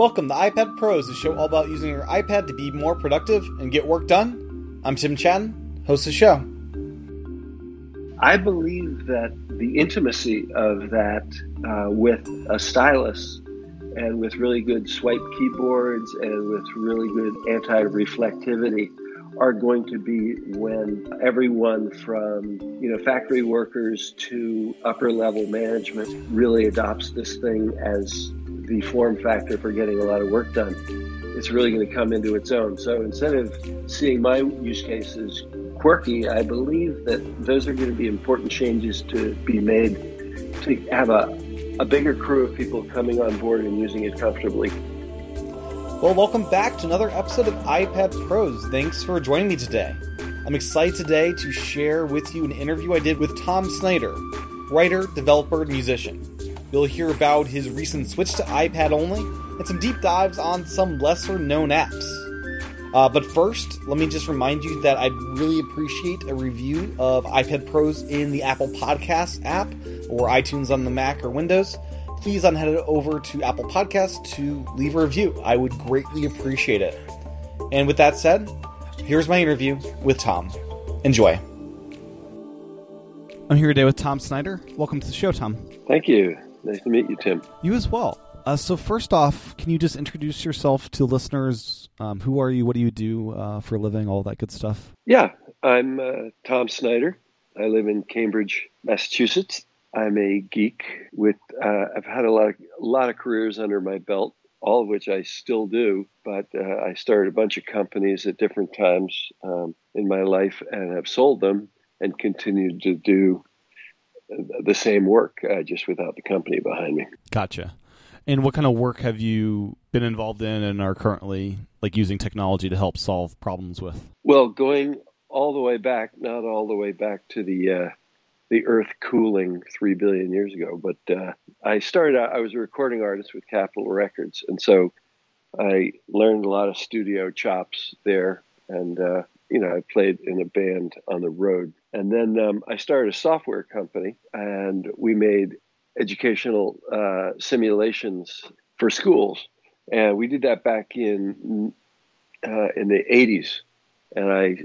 Welcome to iPad Pros, the show all about using your iPad to be more productive and get work done. I'm Tim Chaten, host of the show. I believe that the intimacy of that uh, with a stylus and with really good swipe keyboards and with really good anti reflectivity are going to be when everyone from you know factory workers to upper level management really adopts this thing as the form factor for getting a lot of work done. It's really going to come into its own. So instead of seeing my use cases quirky, I believe that those are going to be important changes to be made to have a, a bigger crew of people coming on board and using it comfortably. Well, welcome back to another episode of iPad Pros. Thanks for joining me today. I'm excited today to share with you an interview I did with Tom Snyder, writer, developer, musician. You'll hear about his recent switch to iPad only and some deep dives on some lesser known apps. Uh, but first, let me just remind you that I'd really appreciate a review of iPad Pros in the Apple Podcast app or iTunes on the Mac or Windows please on head over to Apple Podcasts to leave a review. I would greatly appreciate it. And with that said, here's my interview with Tom. Enjoy. I'm here today with Tom Snyder. Welcome to the show, Tom. Thank you. Nice to meet you, Tim. You as well. Uh, so, first off, can you just introduce yourself to listeners? Um, who are you? What do you do uh, for a living? All that good stuff. Yeah, I'm uh, Tom Snyder. I live in Cambridge, Massachusetts. I'm a geek with uh, I've had a lot of, a lot of careers under my belt, all of which I still do. But uh, I started a bunch of companies at different times um, in my life and have sold them and continued to do the same work, uh, just without the company behind me. Gotcha. And what kind of work have you been involved in and are currently like using technology to help solve problems with? Well, going all the way back, not all the way back to the uh, the Earth cooling three billion years ago. But uh, I started out, I was a recording artist with Capitol Records. And so I learned a lot of studio chops there. And, uh, you know, I played in a band on the road. And then um, I started a software company and we made educational uh, simulations for schools. And we did that back in uh, in the 80s. And I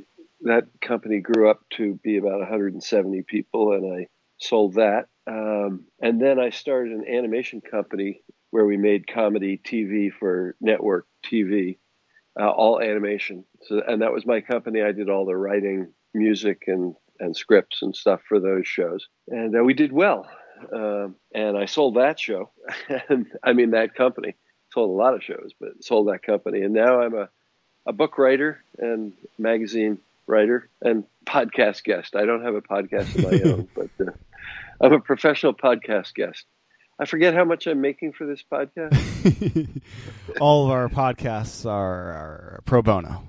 that company grew up to be about 170 people, and I sold that. Um, and then I started an animation company where we made comedy TV for network TV, uh, all animation. So, and that was my company. I did all the writing, music, and and scripts and stuff for those shows, and uh, we did well. Um, and I sold that show, and I mean that company. Sold a lot of shows, but sold that company, and now I'm a a book writer and magazine writer and podcast guest. I don't have a podcast of my own, but uh, I'm a professional podcast guest. I forget how much I'm making for this podcast. All of our podcasts are, are pro bono.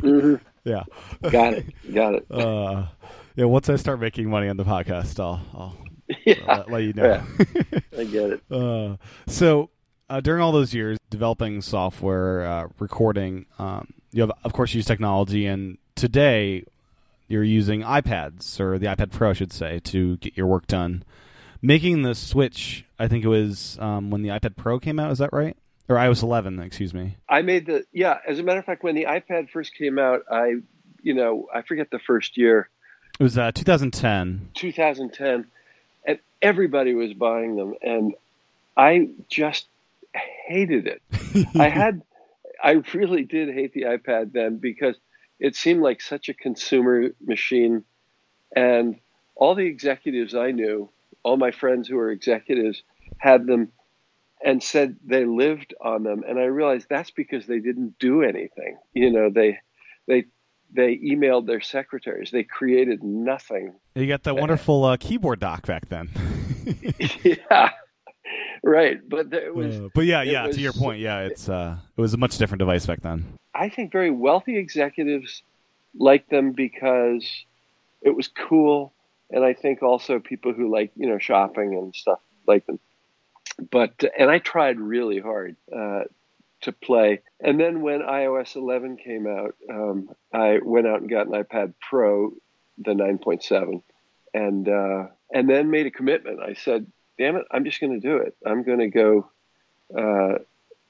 mm-hmm. Yeah, got it, got it. Uh, yeah, once I start making money on the podcast, I'll, I'll yeah. let, let, you know. Yeah. I get it. Uh, so uh, during all those years developing software, uh, recording, um, you have of course used technology, and today you're using iPads or the iPad Pro, I should say, to get your work done. Making the switch, I think it was um, when the iPad Pro came out. Is that right? Or iOS 11, excuse me. I made the yeah. As a matter of fact, when the iPad first came out, I you know I forget the first year. It was uh, 2010. 2010, and everybody was buying them, and I just hated it. I had I really did hate the iPad then because it seemed like such a consumer machine. And all the executives I knew, all my friends who were executives, had them and said they lived on them. And I realized that's because they didn't do anything. You know, they they they emailed their secretaries. They created nothing. You got that wonderful uh, keyboard dock back then. yeah, right. But it was. Uh, but yeah, yeah. Was, to your point, yeah, it's uh, it was a much different device back then. I think very wealthy executives liked them because it was cool, and I think also people who like you know shopping and stuff like them. But and I tried really hard uh, to play. And then when iOS 11 came out, um, I went out and got an iPad Pro, the 9.7, and uh, and then made a commitment. I said, damn it, I'm just going to do it. I'm going to go uh,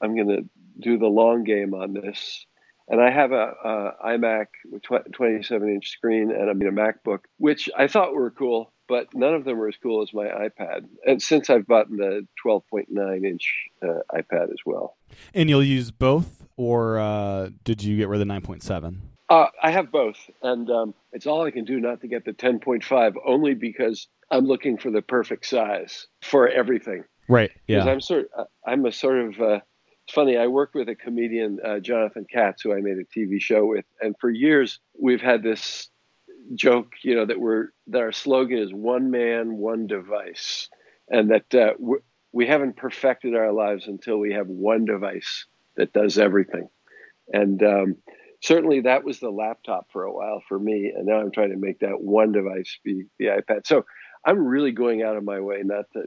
I'm going to do the long game on this. And I have a, a iMac with 27 inch screen and I mean a MacBook, which I thought were cool, but none of them were as cool as my iPad. And since I've bought the 12.9 inch uh, iPad as well. And you'll use both, or uh, did you get rid of the 9.7? Uh, I have both, and um, it's all I can do not to get the 10.5, only because I'm looking for the perfect size for everything. Right. Yeah. I'm sort. Of, I'm a sort of. It's funny. I worked with a comedian, uh, Jonathan Katz, who I made a TV show with, and for years we've had this joke, you know, that we're that our slogan is "one man, one device," and that uh, we haven't perfected our lives until we have one device that does everything. And um, certainly that was the laptop for a while for me, and now I'm trying to make that one device be the iPad. So I'm really going out of my way not to,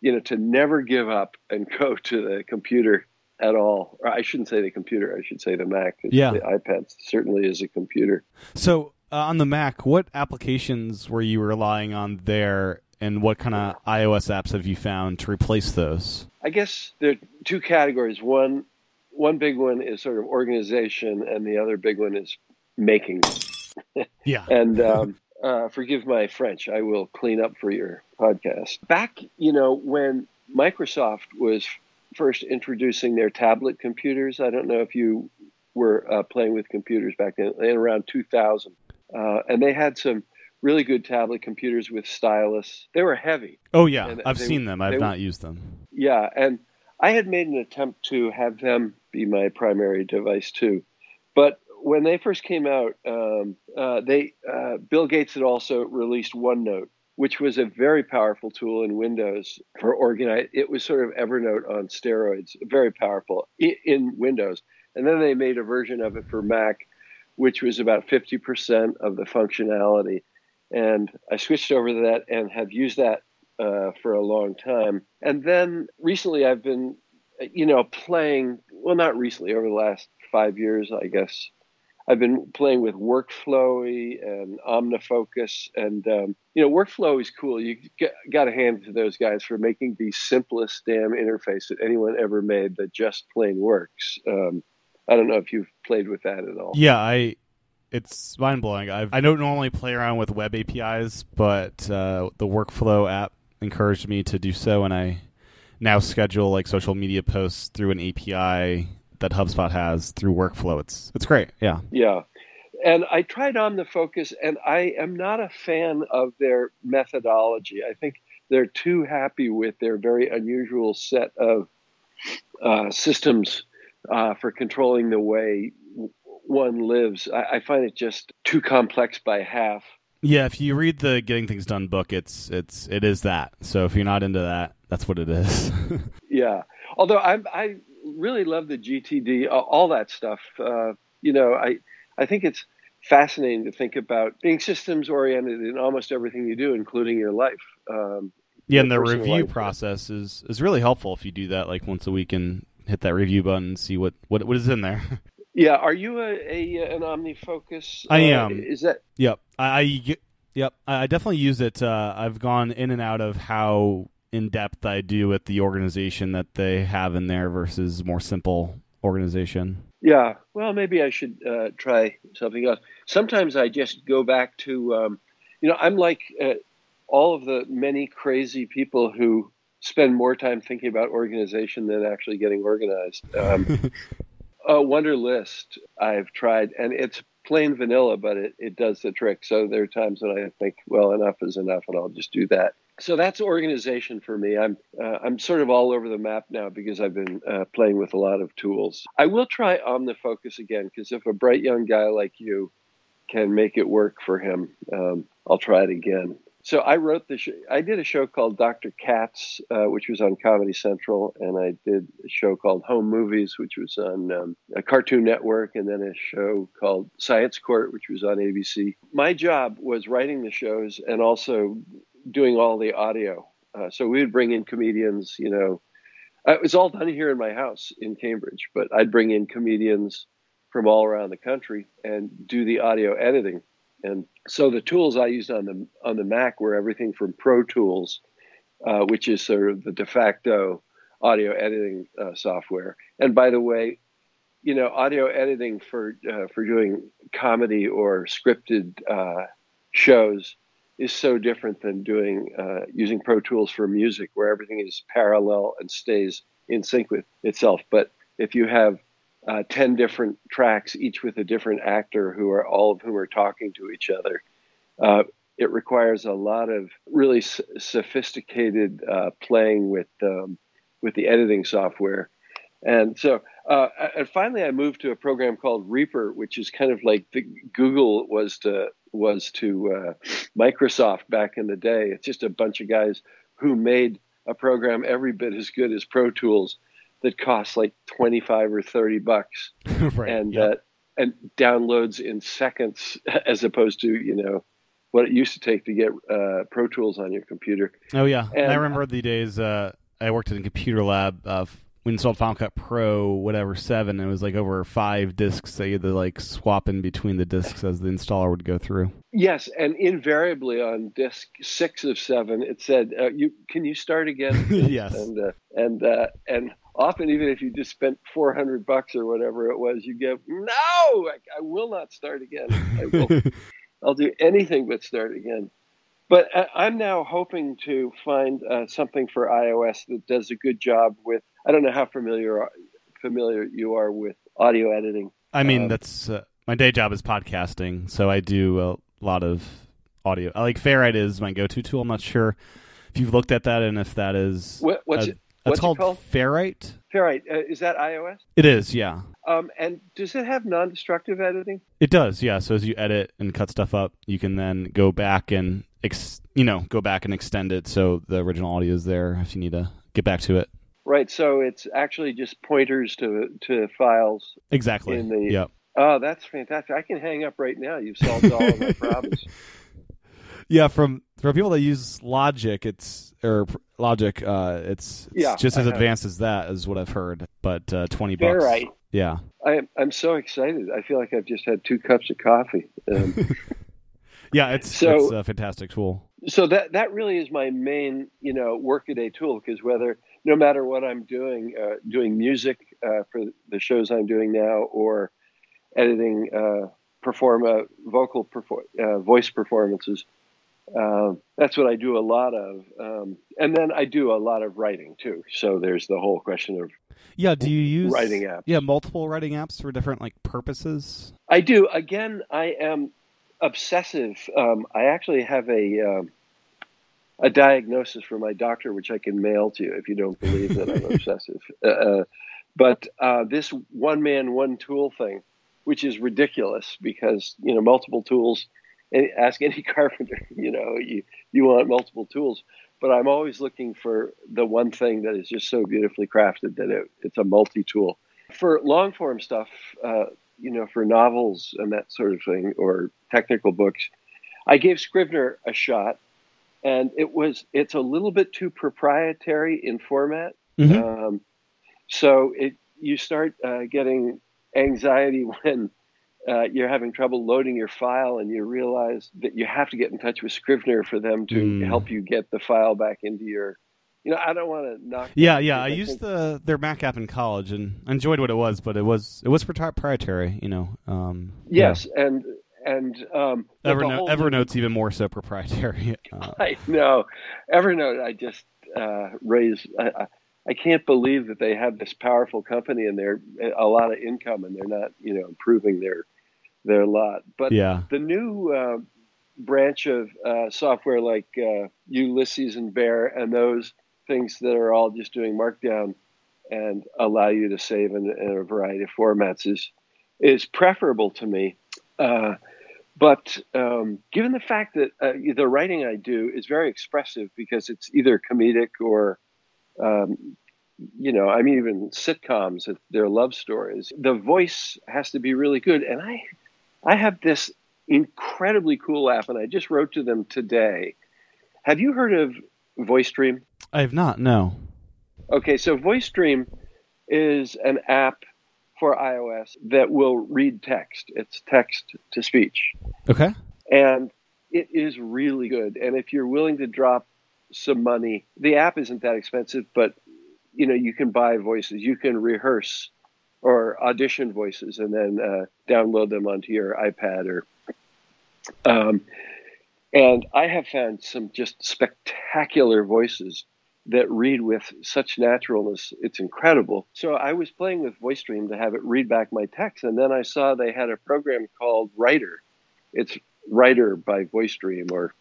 you know, to never give up and go to the computer at all. Or I shouldn't say the computer. I should say the Mac. Yeah, the iPad certainly is a computer. So uh, on the Mac, what applications were you relying on there? And what kind of iOS apps have you found to replace those? I guess there are two categories. One one big one is sort of organization, and the other big one is making. yeah. and um, uh, forgive my French. I will clean up for your podcast. Back, you know, when Microsoft was first introducing their tablet computers, I don't know if you were uh, playing with computers back then, in around 2000, uh, and they had some really good tablet computers with stylus. They were heavy. Oh yeah, I've they, seen them. I've not used them. Yeah, and I had made an attempt to have them be my primary device too. But when they first came out, um, uh, they uh, Bill Gates had also released OneNote, which was a very powerful tool in Windows for organize. It was sort of Evernote on steroids, very powerful in, in Windows. And then they made a version of it for Mac, which was about 50% of the functionality. And I switched over to that and have used that uh, for a long time. And then recently I've been, you know, playing, well, not recently, over the last five years, I guess. I've been playing with Workflowy and OmniFocus, and um, you know, Workflow is cool. You got to hand to those guys for making the simplest damn interface that anyone ever made that just plain works. Um, I don't know if you've played with that at all. Yeah, I it's mind blowing. I I don't normally play around with web APIs, but uh, the workflow app encouraged me to do so, and I now schedule like social media posts through an API that HubSpot has through Workflow. It's it's great. Yeah. Yeah. And I tried OmniFocus, and I am not a fan of their methodology. I think they're too happy with their very unusual set of uh, systems uh, for controlling the way one lives. I, I, find it just too complex by half. Yeah, if you read the Getting Things Done book, it's it's it is that. So if you're not into that, that's what it is. yeah. Although I I really love the GTD, all that stuff. Uh, you know, I I think it's fascinating to think about being systems oriented in almost everything you do, including your life. Um, yeah, and the review life. process is is really helpful if you do that like once a week and hit that review button and see what what what is in there. Yeah, are you a, a an OmniFocus? I am. Uh, is that? Yep, I, I yep I definitely use it. Uh, I've gone in and out of how in depth I do with the organization that they have in there versus more simple organization. Yeah, well, maybe I should uh, try something else. Sometimes I just go back to, um, you know, I'm like uh, all of the many crazy people who spend more time thinking about organization than actually getting organized. Um, a Wunderlist I've tried, and it's plain vanilla, but it, it does the trick. So there are times when I think, well, enough is enough, and I'll just do that. So that's organization for me. I'm uh, I'm sort of all over the map now because I've been uh, playing with a lot of tools. I will try OmniFocus again because if a bright young guy like you can make it work for him, um, I'll try it again. So I wrote the show. I did a show called Dr. Katz, uh, which was on Comedy Central, and I did a show called Home Movies, which was on um, a Cartoon Network, and then a show called Science Court, which was on ABC. My job was writing the shows and also doing all the audio. Uh, so we would bring in comedians, you know. Uh, it was all done here in my house in Cambridge, but I'd bring in comedians from all around the country and do the audio editing and so the tools I used on the on the Mac were everything from Pro Tools, uh, which is sort of the de facto audio editing uh, software. And by the way, you know, audio editing for uh, for doing comedy or scripted uh, shows is so different than doing uh, using Pro Tools for music, where everything is parallel and stays in sync with itself. But if you have uh, 10 different tracks, each with a different actor who are all of whom are talking to each other. Uh, it requires a lot of really s- sophisticated uh, playing with um, with the editing software. And so, uh, and finally, I moved to a program called Reaper, which is kind of like the Google was to was to uh, Microsoft back in the day. It's just a bunch of guys who made a program every bit as good as Pro Tools that costs like 25 or 30 bucks right, and yep. uh, and downloads in seconds as opposed to you know what it used to take to get uh, pro tools on your computer oh yeah and, i remember the days uh, i worked in a computer lab uh, we installed Final Cut Pro, whatever seven. It was like over five discs that you had to like swap in between the discs as the installer would go through. Yes, and invariably on disc six of seven, it said, uh, "You can you start again?" yes, and uh, and uh, and often even if you just spent four hundred bucks or whatever it was, you get no, I, I will not start again. I will, I'll do anything but start again. But I'm now hoping to find uh, something for iOS that does a good job with. I don't know how familiar familiar you are with audio editing. I mean, um, that's uh, my day job is podcasting, so I do a lot of audio. I Like Ferrite is my go-to tool. I'm not sure if you've looked at that and if that is what, what's a, it? It's What's called, it called Ferrite. Ferrite uh, is that iOS? It is, yeah. Um, and does it have non-destructive editing? It does, yeah. So as you edit and cut stuff up, you can then go back and ex- you know go back and extend it so the original audio is there if you need to get back to it. Right. So it's actually just pointers to to files. Exactly. In the, yep. Oh, that's fantastic! I can hang up right now. You've solved all of my problems. Yeah, from for people that use Logic, it's or Logic, uh, it's, it's yeah, just as advanced as that, is what I've heard. But uh, twenty bucks. Right. Yeah. I, I'm so excited. I feel like I've just had two cups of coffee. Um, yeah, it's so, it's a fantastic tool. So that that really is my main, you know, workaday tool because whether no matter what I'm doing, uh, doing music uh, for the shows I'm doing now, or editing, uh, perform uh, vocal perfor- uh, voice performances. Uh, that's what I do a lot of, um, and then I do a lot of writing too. So there's the whole question of yeah. Do you use writing apps? Yeah, multiple writing apps for different like purposes. I do. Again, I am obsessive. Um, I actually have a um, a diagnosis from my doctor, which I can mail to you if you don't believe that I'm obsessive. Uh, but uh, this one man, one tool thing, which is ridiculous because you know multiple tools. Ask any carpenter, you know, you you want multiple tools, but I'm always looking for the one thing that is just so beautifully crafted that it, it's a multi-tool. For long form stuff, uh, you know, for novels and that sort of thing, or technical books, I gave Scrivener a shot, and it was it's a little bit too proprietary in format. Mm-hmm. Um, so it you start uh, getting anxiety when uh, you're having trouble loading your file and you realize that you have to get in touch with Scrivener for them to Mm. help you get the file back into your. You know, I don't want to knock. Yeah, yeah. I because used the their Mac app in college and enjoyed what it was, but it was it was proprietary. You know. Um, Yes, and and um, Yeah. but the Evernote, Evernote's even more so proprietary. Uh, I know. Evernote, I just uh, raise. I, I, I can't believe that they have this powerful company and they're a lot of income and they're not, you know, improving their their lot. But yeah. the new uh, branch of uh, software like uh, Ulysses and Bear and those things that are all just doing Markdown and allow you to save in, in a variety of formats is is preferable to me. Uh, but um, given the fact that uh, the writing I do is very expressive because it's either comedic or, um, you know, I mean, even sitcoms, they're love stories. The voice has to be really good. And I, I have this incredibly cool app, and I just wrote to them today. Have you heard of Voice Dream? I have not. No. Okay, so Voice Dream is an app for iOS that will read text. It's text to speech. Okay. And it is really good. And if you're willing to drop some money, the app isn't that expensive, but you know you can buy voices, you can rehearse or audition voices, and then uh, download them onto your iPad or. Um, and I have found some just spectacular voices that read with such naturalness. It's incredible. So I was playing with Voice Dream to have it read back my text, and then I saw they had a program called Writer. It's Writer by Voice Dream, or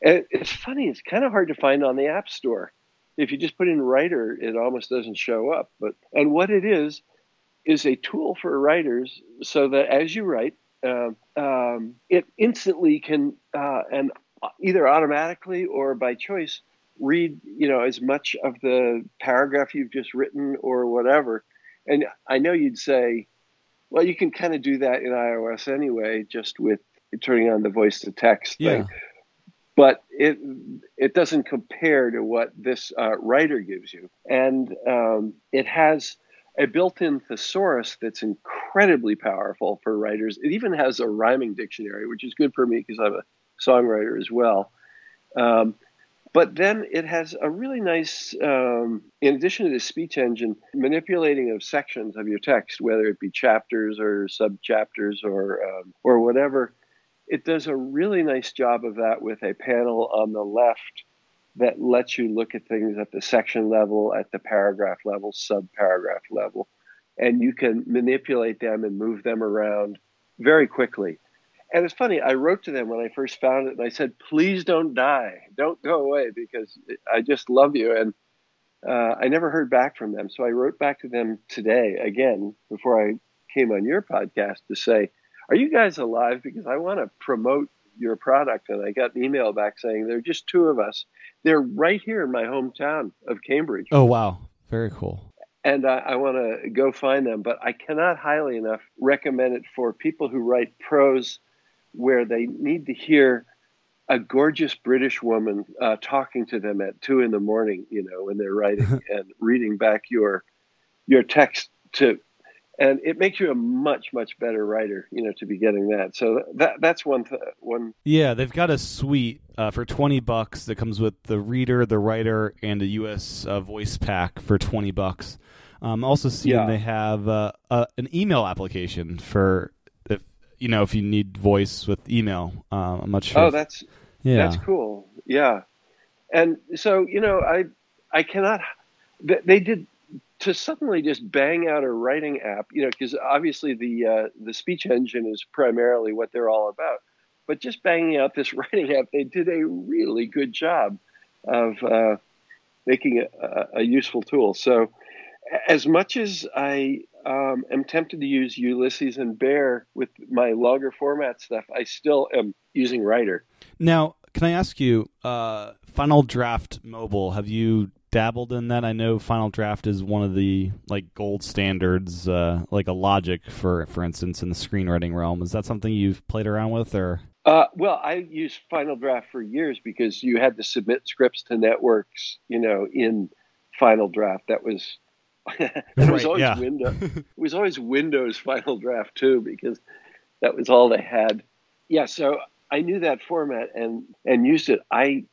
it's funny. It's kind of hard to find on the App Store. If you just put in Writer, it almost doesn't show up. But and what it is is a tool for writers, so that as you write, uh, um, it instantly can uh, and either automatically or by choice read you know as much of the paragraph you've just written or whatever. And i know you'd say well you can kind of do that in ios anyway just with turning on the voice to text yeah. thing. But it it doesn't compare to what this uh, writer gives you. And um, it has a built-in thesaurus that's incredibly powerful for writers. It even has a rhyming dictionary which is good for me because i'm a songwriter as well. Um, but then it has a really nice, um, in addition to the speech engine, manipulating of sections of your text, whether it be chapters or sub chapters or um, or whatever. It does a really nice job of that with a panel on the left that lets you look at things at the section level, at the paragraph level, sub paragraph level, and you can manipulate them and move them around very quickly and it's funny. I wrote to them when I first found it, and I said, "Please don't die, don't go away, because I just love you." And uh, I never heard back from them, so I wrote back to them today again before I came on your podcast to say, "Are you guys alive? Because I want to promote your product." And I got an email back saying there are just two of us. They're right here in my hometown of Cambridge. Oh wow, very cool and I, I want to go find them. But I cannot highly enough recommend it for people who write prose where they need to hear a gorgeous British woman uh, talking to them at two in the morning, you know, when they're writing and reading back your your text to, and it makes you a much much better writer, you know, to be getting that. So that that's one th- one. Yeah, they've got a suite uh, for twenty bucks that comes with the reader, the writer, and a U.S. Uh, voice pack for twenty bucks. Um, also seeing yeah. they have uh, an email application for you know if you need voice with email. Uh, I'm not sure. Oh, if, that's yeah, that's cool. Yeah, and so you know, I I cannot. They did to suddenly just bang out a writing app, you know, because obviously the uh, the speech engine is primarily what they're all about. But just banging out this writing app, they did a really good job of uh, making a, a, useful tool. So, as much as I um, am tempted to use Ulysses and Bear with my longer format stuff, I still am using Writer. Now, can I ask you, uh, Final Draft Mobile? Have you dabbled in that? I know Final Draft is one of the like gold standards, uh, like a Logic for for instance in the screenwriting realm. Is that something you've played around with, or? Uh, well, I used Final Draft for years because you had to submit scripts to networks, you know, in Final Draft. That was it right, was always yeah. Windows. it was always Windows Final Draft too, because that was all they had. Yeah, so I knew that format and and used it. I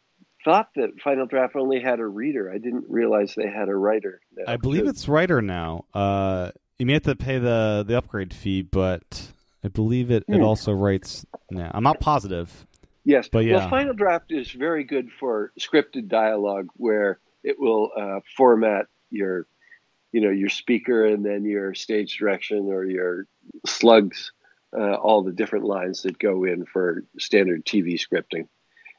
thought that Final Draft only had a reader. I didn't realize they had a writer. I believe too. it's writer now. Uh, you may have to pay the the upgrade fee, but I believe it, hmm. it also writes now. I'm not positive. Yes, but yeah. Well, Final Draft is very good for scripted dialogue where it will uh, format your you know your speaker and then your stage direction or your slugs uh, all the different lines that go in for standard tv scripting.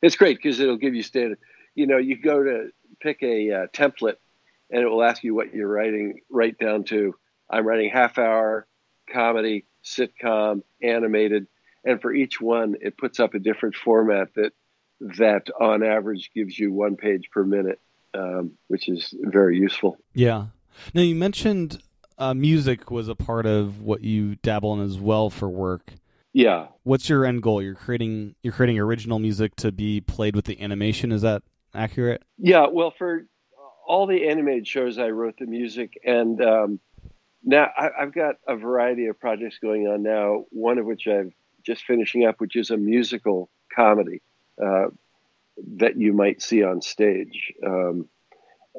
It's great because it'll give you standard you know you go to pick a uh, template and it will ask you what you're writing right down to i'm writing half hour comedy sitcom animated and for each one it puts up a different format that that on average gives you one page per minute um, which is very useful. Yeah now you mentioned uh, music was a part of what you dabble in as well for work. Yeah. What's your end goal? You're creating you're creating original music to be played with the animation. Is that accurate? Yeah. Well, for all the animated shows, I wrote the music, and um, now I, have got a variety of projects going on now. One of which I'm just finishing up, which is a musical comedy uh, that you might see on stage. Um,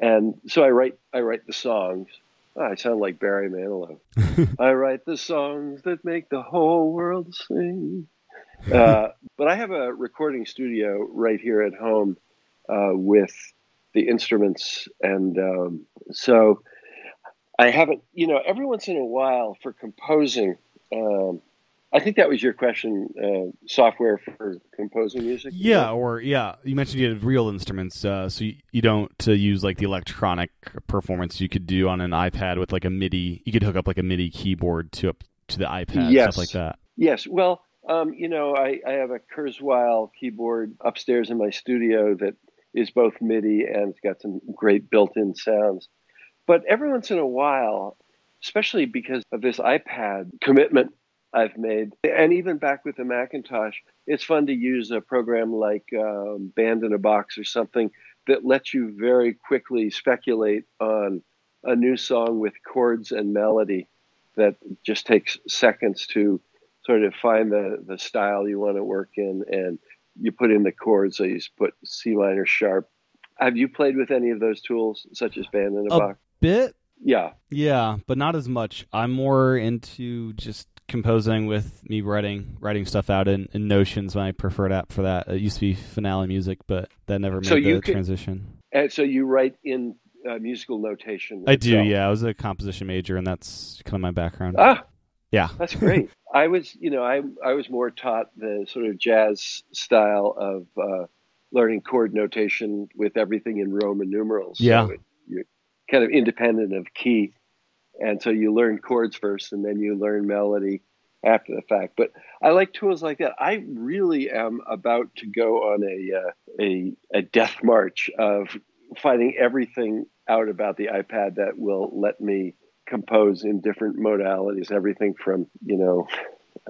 And so I write I write the songs. Oh, I sound like Barry Manilow. I write the songs that make the whole world sing. Uh, but I have a recording studio right here at home uh, with the instruments, and um, so I haven't. You know, every once in a while for composing. Um, I think that was your question. Uh, software for composing music. Yeah, or yeah, you mentioned you had real instruments, uh, so you, you don't uh, use like the electronic performance you could do on an iPad with like a MIDI. You could hook up like a MIDI keyboard to up to the iPad, yes. stuff like that. Yes. Well, um, you know, I, I have a Kurzweil keyboard upstairs in my studio that is both MIDI and it's got some great built-in sounds. But every once in a while, especially because of this iPad commitment I've made, and even back with the Macintosh, it's fun to use a program like um, Band in a Box or something that lets you very quickly speculate on a new song with chords and melody that just takes seconds to sort of find the, the style you want to work in and you put in the chords. So you put C minor sharp. Have you played with any of those tools, such as Band in a, a Box? Bit. Yeah. Yeah, but not as much. I'm more into just composing with me writing writing stuff out in, in Notion's my preferred app for that. It used to be Finale Music, but that never made so the transition. And so you write in uh, musical notation. I do. Yeah, I was a composition major, and that's kind of my background. Ah, yeah, that's great. I was, you know, I I was more taught the sort of jazz style of uh, learning chord notation with everything in Roman numerals. Yeah, so it, you're kind of independent of key, and so you learn chords first, and then you learn melody after the fact. But I like tools like that. I really am about to go on a uh, a, a death march of finding everything out about the iPad that will let me compose in different modalities, everything from you know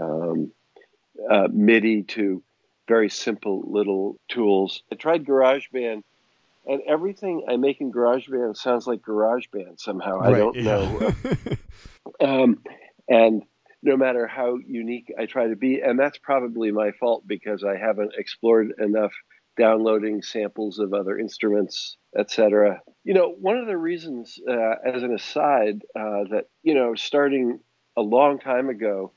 um, uh, MIDI to very simple little tools. I tried GarageBand, and everything I make in GarageBand sounds like GarageBand somehow. Right, I don't yeah. know. um, and no matter how unique I try to be, and that's probably my fault because I haven't explored enough downloading samples of other instruments, etc. You know, one of the reasons, uh, as an aside, uh, that you know, starting a long time ago,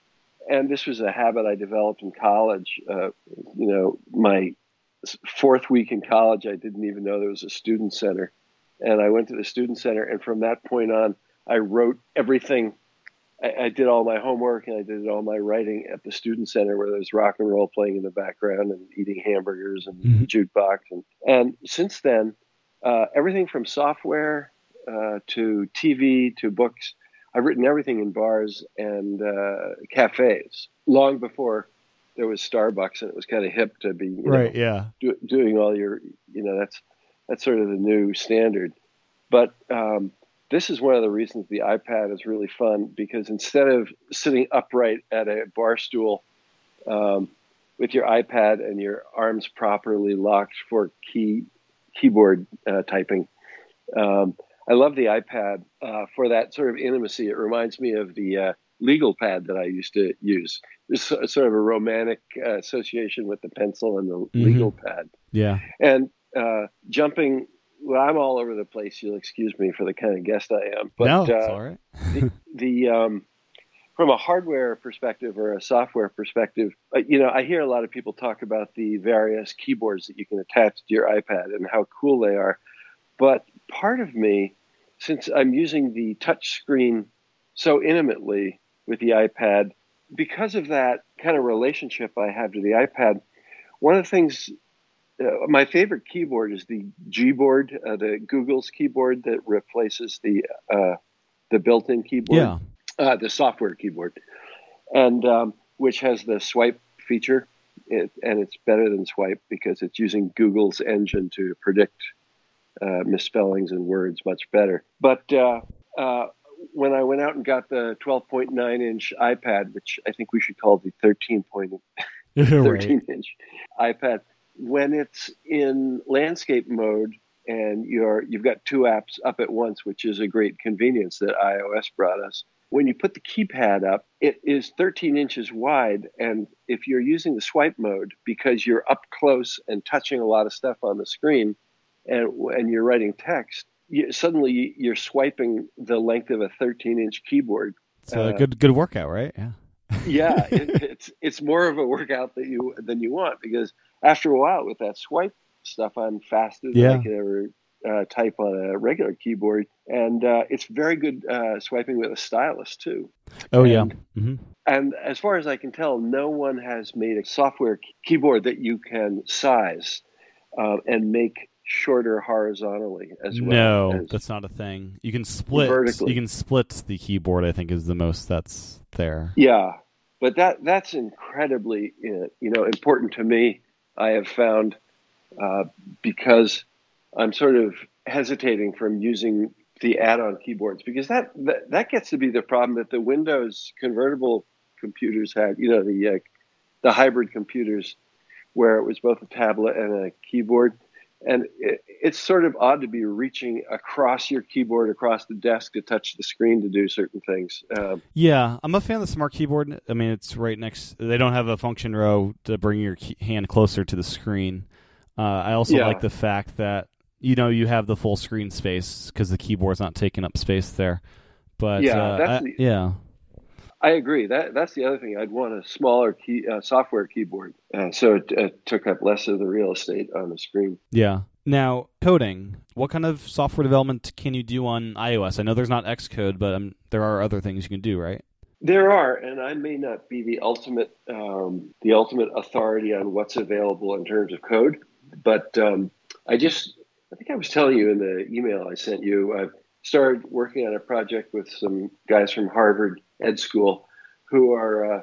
and this was a habit I developed in college. Uh, you know, my fourth week in college, I didn't even know there was a student center, and I went to the student center, and from that point on, I wrote everything I, I, did all my homework and I did all my writing at the student center where there's rock and roll playing in the background and eating hamburgers and mm-hmm. jukebox. And, and since then, uh, everything from software uh, to TV to books, I've written everything in bars and uh, cafes long before there was Starbucks and it was kind of hip to be right. Know, yeah, do, doing all your you know that's that's sort of the new standard. But um, this is one of the reasons the iPad is really fun because instead of sitting upright at a bar stool um, with your iPad and your arms properly locked for key keyboard uh, typing, um, I love the iPad uh, for that sort of intimacy. It reminds me of the uh, legal pad that I used to use. There's sort of a romantic uh, association with the pencil and the mm-hmm. legal pad. Yeah. And uh, jumping well, I'm all over the place. You'll excuse me for the kind of guest I am. But, no, it's uh, all right. the, the um, from a hardware perspective or a software perspective, uh, you know, I hear a lot of people talk about the various keyboards that you can attach to your iPad and how cool they are. But part of me, since I'm using the touch screen so intimately with the iPad, because of that kind of relationship I have to the iPad, one of the things uh, my favorite keyboard is the Gboard, uh, the Google's keyboard that replaces the uh, the built-in keyboard, yeah. Uh, the software keyboard, and um, which has the swipe feature, it, and it's better than swipe because it's using Google's engine to predict uh, misspellings and words much better. But uh, when I went out and got the 12.9 inch iPad, which I think we should call the 13 point, 13 right. inch iPad when it's in landscape mode and you're you've got two apps up at once, which is a great convenience that iOS brought us. When you put the keypad up, it is 13 inches wide, and if you're using the swipe mode because you're up close and touching a lot of stuff on the screen, and and you're writing text, you, suddenly you're swiping the length of a 13 inch keyboard. It's a uh, good good workout, right? Yeah. yeah, it, it's it's more of a workout that you than you want because after a while with that swipe stuff, I'm faster than yeah. I could ever uh, type on a regular keyboard, and uh, it's very good uh, swiping with a stylus too. Oh and, yeah. Mm-hmm. And as far as I can tell, no one has made a software keyboard that you can size uh, and make shorter horizontally as well. No, as that's not a thing. You can split. Vertically. You can split the keyboard. I think is the most that's there. Yeah, but that that's incredibly uh, you know important to me. I have found uh, because I'm sort of hesitating from using the add-on keyboards because that, that, that gets to be the problem that the Windows convertible computers had. You know the uh, the hybrid computers where it was both a tablet and a keyboard and it, it's sort of odd to be reaching across your keyboard across the desk to touch the screen to do certain things. Um, yeah i'm a fan of the smart keyboard. I mean it's right next they don't have a function row to bring your key, hand closer to the screen. Uh, i also yeah. like the fact that you know you have the full screen space because the keyboard's not taking up space there. But yeah uh, I, the, yeah I agree. That that's the other thing. I'd want a smaller key uh, software keyboard, uh, so it, it, took up less of the real estate on the screen. Yeah. Now coding. What kind of software development can you do on iOS? I know there's not Xcode, but um, there are other things you can do, right? There are, and I may not be the ultimate um, the ultimate authority on what's available in terms of code, but um, I just I think I was telling you in the email I sent you. I've started working on a project with some guys from Harvard Ed School who are uh,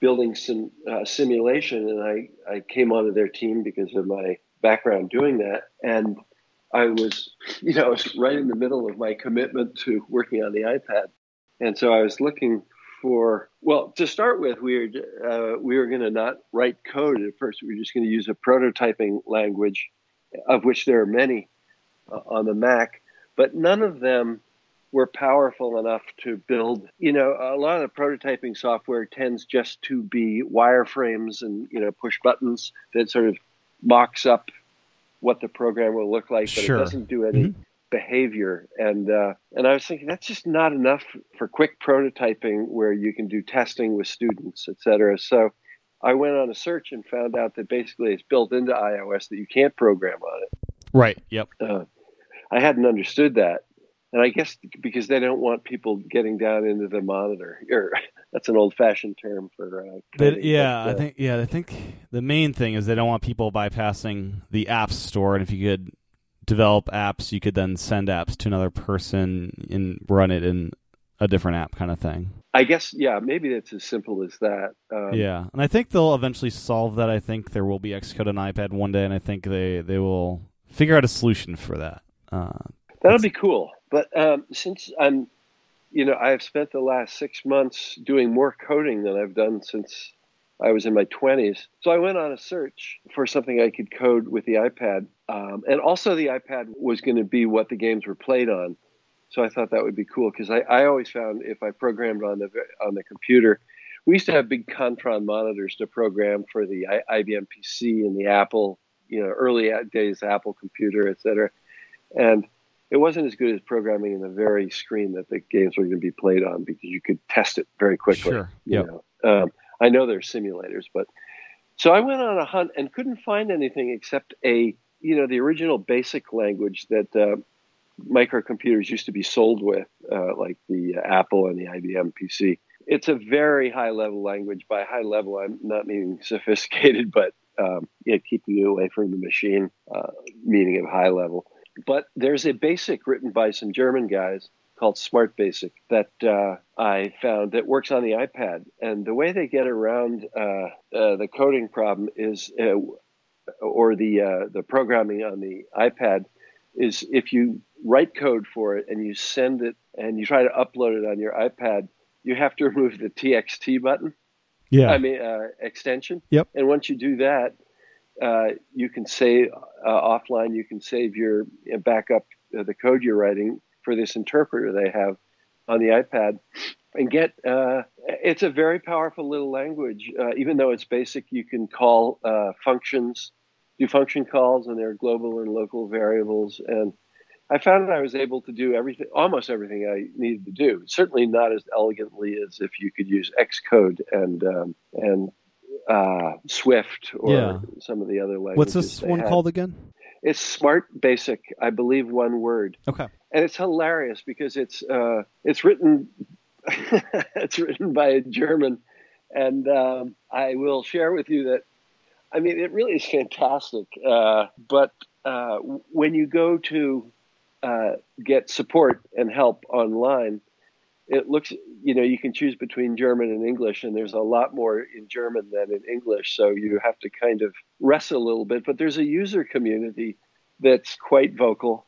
building some uh, simulation, and I, I came onto their team because of my background doing that. And I was, you know, I was right in the middle of my commitment to working on the iPad, and so I was looking for. Well, to start with, we were uh, we were going to not write code at first. We were just going to use a prototyping language, of which there are many uh, on the Mac but none of them were powerful enough to build. You know, a lot of the prototyping software tends just to be wireframes and, you know, push buttons that sort of mocks up what the program will look like, but sure. it doesn't do any mm-hmm. behavior. And uh, and I was thinking that's just not enough for quick prototyping where you can do testing with students, et cetera. So I went on a search and found out that basically it's built into iOS that you can't program on it. Right. Yep. Uh, I hadn't understood that. And I guess because they don't want people getting down into the monitor, or that's an old-fashioned term for. Uh, yeah, but, uh, I think yeah, I think the main thing is they don't want people bypassing the app store, and if you could develop apps, you could then send apps to another person and run it in a different app, kind of thing. I guess yeah, maybe it's as simple as that. Um, yeah, and I think they'll eventually solve that. I think there will be Xcode on iPad one day, and I think they they will figure out a solution for that. Uh, That'll be cool. But um, since I'm, you know, I've spent the last six months doing more coding than I've done since I was in my 20s. So I went on a search for something I could code with the iPad. Um, and also, the iPad was going to be what the games were played on. So I thought that would be cool because I, I always found if I programmed on the on the computer, we used to have big Contron monitors to program for the IBM PC and the Apple, you know, early days Apple computer, et cetera. And it wasn't as good as programming in the very screen that the games were going to be played on because you could test it very quickly. Sure. You know, um, I know there's simulators, but so I went on a hunt and couldn't find anything except a you know the original basic language that uh, microcomputers used to be sold with, uh, like the Apple and the IBM PC. It's a very high level language. By high level, I'm not meaning sophisticated, but um, you know, keeping you away from the machine, uh, meaning of high level. But there's a basic written by some German guys called Smart Basic that uh, I found that works on the iPad. And the way they get around uh, uh, the coding problem is, uh, or the uh, the programming on the iPad, is if you write code for it and you send it and you try to upload it on your iPad, you have to remove the TXT button. Yeah. I mean uh, extension. Yep. And once you do that, uh, you can save uh, offline. You can save your uh, backup uh, the code you're writing for this interpreter they have on the iPad, and get. Uh, it's a very powerful little language. Uh, even though it's basic, you can call functions, do function calls, and there are global and local variables, and I found I was able to do everything, almost everything I needed to do. Certainly not as elegantly as if you could use Xcode and um, and uh, Swift or Yeah. some of the other languages. What's this one had. called again? It's Smart Basic, I believe, one word, Okay. and it's hilarious because it's uh, it's written it's written by a German, and um, I will share with you that I mean it really is fantastic. Uh, but uh, when you go to uh, get support and help online, it looks you know you can choose between German and English, and there's a lot more in German than in English, so you have to kind of wrestle a little bit. But there's a user community that's quite vocal,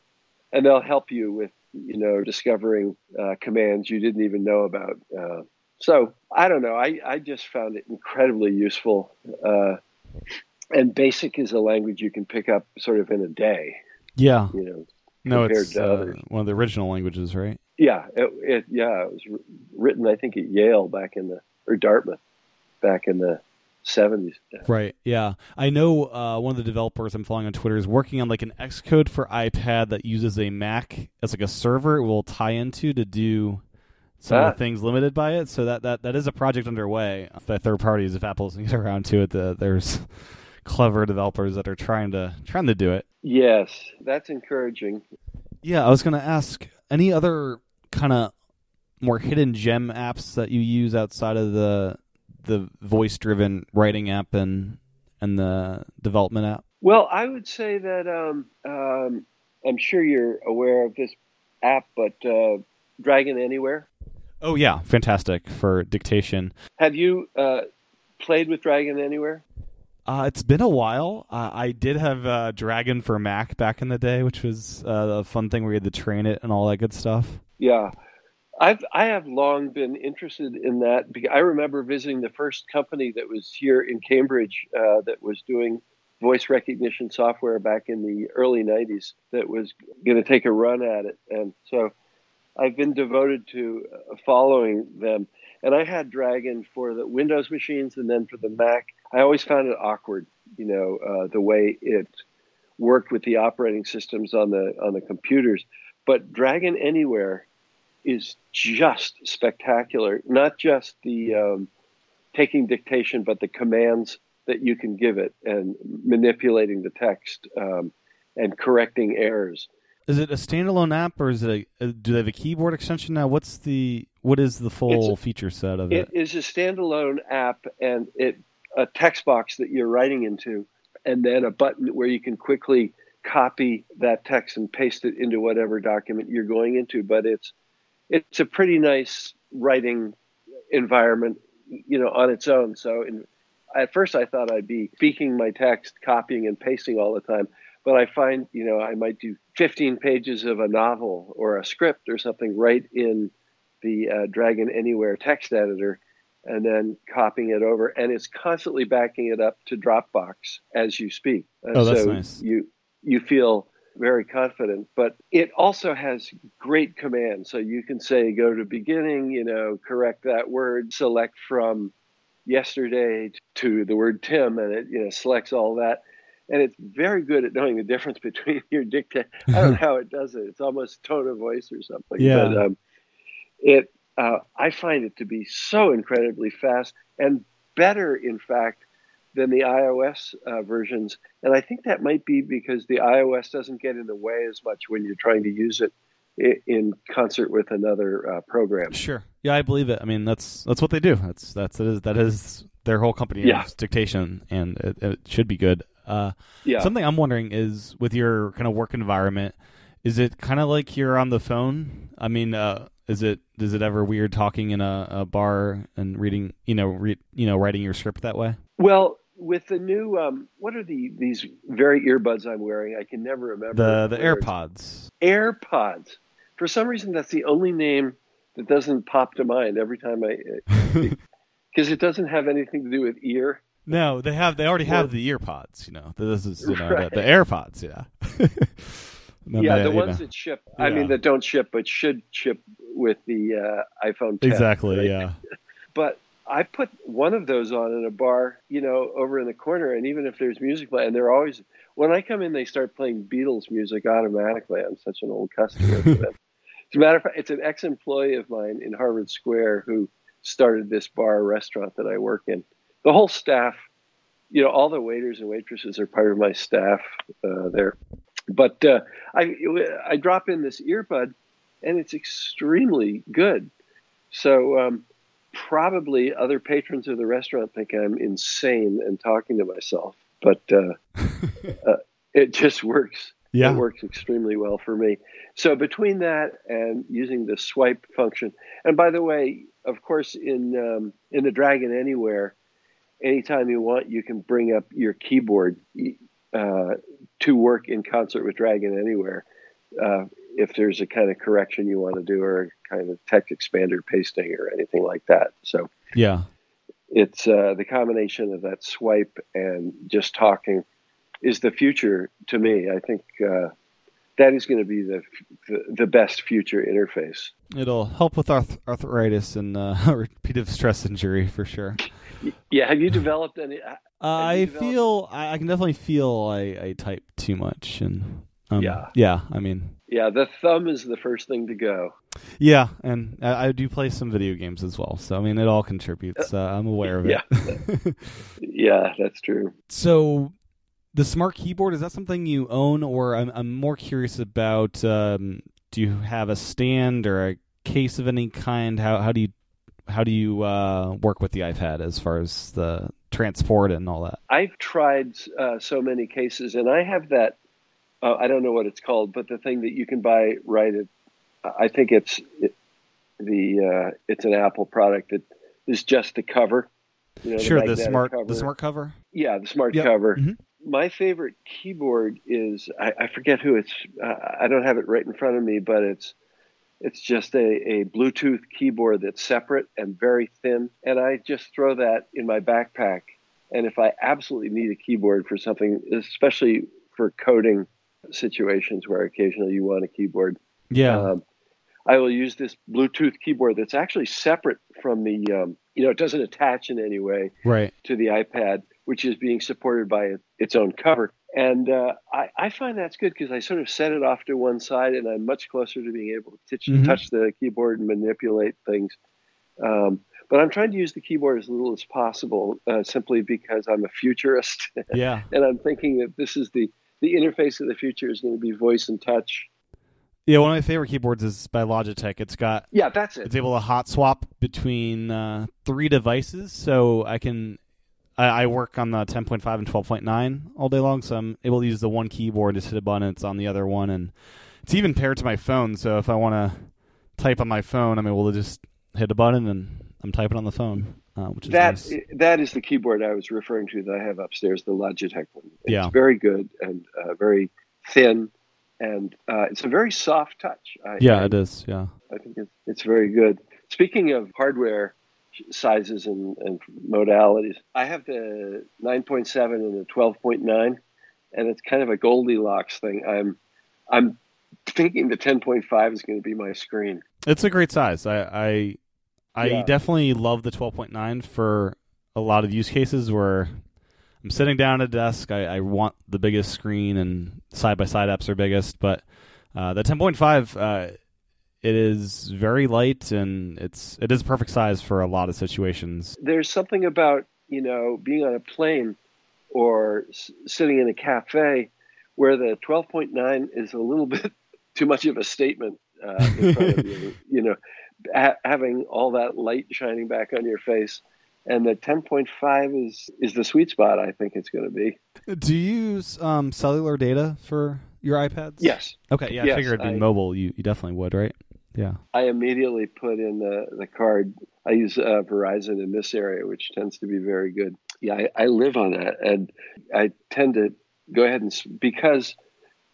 and they'll help you with you know discovering uh, commands you didn't even know about. Uh, so I don't know. I, I just found it incredibly useful. Uh, and BASIC is a language you can pick up sort of in a day. Yeah. You know, No, it's uh, one of the original languages, right? Yeah, it, it yeah, it was written I think at Yale back in the or Dartmouth back in the seventies. Right. Yeah. I know uh, one of the developers I'm following on Twitter is working on like an Xcode for iPad that uses a Mac as like a server it will tie into to do some Ah. of the things limited by it. So that, that, that is a project underway by third parties. If Apple doesn't get around to it, the, there's clever developers that are trying to trying to do it. Yes, that's encouraging. Yeah, I was going to ask any other kind of more hidden gem apps that you use outside of the the voice driven writing app and and the development app. Well, I would say that um, um, I'm sure you're aware of this app, but uh, Dragon Anywhere. Oh yeah, fantastic for dictation. Have you uh, played with Dragon Anywhere? Uh, it's been a while. Uh, I did have uh, Dragon for Mac back in the day, which was uh, a fun thing where you had to train it and all that good stuff. Yeah, I've I have long been interested in that. I remember visiting the first company that was here in Cambridge uh, that was doing voice recognition software back in the early '90s. That was going to take a run at it, and so I've been devoted to uh, following them. And I had Dragon for the Windows machines, and then for the Mac. I always found it awkward, you know, uh, the way it worked with the operating systems on the on the computers. But Dragon Anywhere is just spectacular. Not just the um, taking dictation, but the commands that you can give it and manipulating the text um, and correcting errors. Is it a standalone app or is it a, uh, do they have a keyboard extension now? What's the what is the full It's feature set of it? It is a standalone app and it a text box that you're writing into, and then a button where you can quickly copy that text and paste it into whatever document you're going into. But it's it's a pretty nice writing environment, you know, on its own. So in, at first I thought I'd be speaking my text, copying and pasting all the time. But I find, you know, I might do 15 pages of a novel or a script or something right in the uh, Dragon Anywhere text editor and then copying it over. And it's constantly backing it up to Dropbox as you speak. And Oh, that's so nice. You, you feel very confident, but it also has great command. So you can say, go to beginning, you know, correct that word, select from yesterday to the word Tim, and it, you know, selects all that. And it's very good at knowing the difference between your dictate. I don't know how it does it. It's almost tone of voice or something. Yeah. But um, it, uh, I find it to be so incredibly fast and better, in fact, than the iOS uh, versions. And I think that might be because the iOS doesn't get in the way as much when you're trying to use it in concert with another uh, program. Sure. Yeah, I believe it. I mean, that's that's what they do. That's that's that is that is their whole company Yeah. dictation, and it, it should be good. Uh, Yeah. Something I'm wondering is with your kind of work environment, is it kind of like you're on the phone? I mean, uh, is it is it ever weird talking in a, a bar and reading, you know, re, you know, writing your script that way? Well, with the new, um, what are the these very earbuds I'm wearing? I can never remember. The the AirPods. AirPods. For some reason, that's the only name that doesn't pop to mind every time I, because it doesn't have anything to do with ear. No, they have they already Well- have the earpods. You know, this is you know Right. the, the AirPods. Yeah. Yeah, they, the ones know- that ship. I mean, that don't ship, but should ship with the uh, iPhone 10. exactly. right? Yeah. But I put one of those on in a bar, you know, over in the corner, and even if there's music playing, they're always when I come in, they start playing Beatles music automatically. I'm such an old customer. As a matter of fact, it's an ex-employee of mine in Harvard Square who started this bar restaurant that I work in. The whole staff, you know, all the waiters and waitresses are part of my staff uh, there. But uh, I I drop in this earbud, and it's extremely good. So um, probably other patrons of the restaurant think I'm insane and talking to myself, but uh, uh, it just works. Yeah. It works extremely well for me. So between that and using the swipe function, and by the way, of course, in um, in the Dragon Anywhere, anytime you want, you can bring up your keyboard uh, to work in concert with Dragon Anywhere. Uh, if there's a kind of correction you want to do or kind of TextExpander pasting or anything like that. So yeah, it's uh, the combination of that swipe and just talking is the future to me. I think uh, that is going to be the, the, the best future interface. It'll help with arth- arthritis and uh, repeated stress injury for sure. Yeah, have you developed any? Uh, I developed... feel I, I, can definitely feel I, I type too much and um, yeah yeah I mean yeah the thumb is the first thing to go. Yeah, and I, do play some video games as well, so I mean it all contributes. Uh, I'm aware of it. Yeah, yeah, that's true. So the smart keyboard is that something you own, or I'm I'm more curious about. Um, do you have a stand or a case of any kind? How how do you how do you uh, work with the iPad as far as the transport and all that? I've tried uh, so many cases, and I have that. Uh, I don't know what it's called, but the thing that you can buy right at. I think it's it, the uh, it's an Apple product that is just the cover. You know, sure, the, the smart cover. the smart cover. Yeah, the smart yep. cover. Mm-hmm my favorite keyboard is I, I forget who it's. Uh, I don't have it right in front of me, but it's it's just a, a Bluetooth keyboard that's separate and very thin, and I just throw that in my backpack. And if I absolutely need a keyboard for something, especially for coding situations where occasionally you want a keyboard, yeah, um, I will use this Bluetooth keyboard that's actually separate from the. Um, you know, it doesn't attach in any way right. to the iPad which is being supported by its own cover. And uh, I, I, find that's good because I sort of set it off to one side and I'm much closer to being able to touch, mm-hmm. touch the keyboard and manipulate things. Um, but I'm trying to use the keyboard as little as possible uh, simply because I'm a futurist. Yeah. and I'm thinking that this is the, the interface of the future is going to be voice and touch. Yeah, one of my favorite keyboards is by Logitech. It's got yeah, that's it. It's able to hot swap between uh, three devices, so I can I, I work on the 10.5 and 12.9 all day long, so I'm able to use the one keyboard to hit a button. It's on the other one, and it's even paired to my phone. So if I want to type on my phone, I'm able to just hit a button and I'm typing on the phone. Uh, which is that nice. that is the keyboard I was referring to that I have upstairs, the Logitech one. It's yeah. very good and uh, very thin, and uh, it's a very soft touch. I, yeah, I, it is. Yeah, I think it's, it's very good. Speaking of hardware, sizes and, and modalities. I have the 9.7 and the 12.9, and it's kind of a Goldilocks thing. I'm I'm thinking the 10.5 is going to be my screen. It's a great size. I I, I yeah. definitely love the 12.9 for a lot of use cases where I'm sitting down at a desk. I, I want the biggest screen, and side by side apps are biggest. But uh, the 10.5, uh, it is very light and it's it is perfect size for a lot of situations. There's something about you know being on a plane or s- sitting in a cafe where the 12.9 is a little bit too much of a statement uh, in front of you. You know, ha- having all that light shining back on your face. And the 10.5 is is the sweet spot. I think it's going to be. Do you use um, cellular data for your iPads? Yes. Okay. Yeah, yes, I figured in mobile you, you definitely would, right? Yeah. I immediately put in the, the card. I use uh, Verizon in this area, which tends to be very good. Yeah, I, I live on that. And I tend to go ahead and, because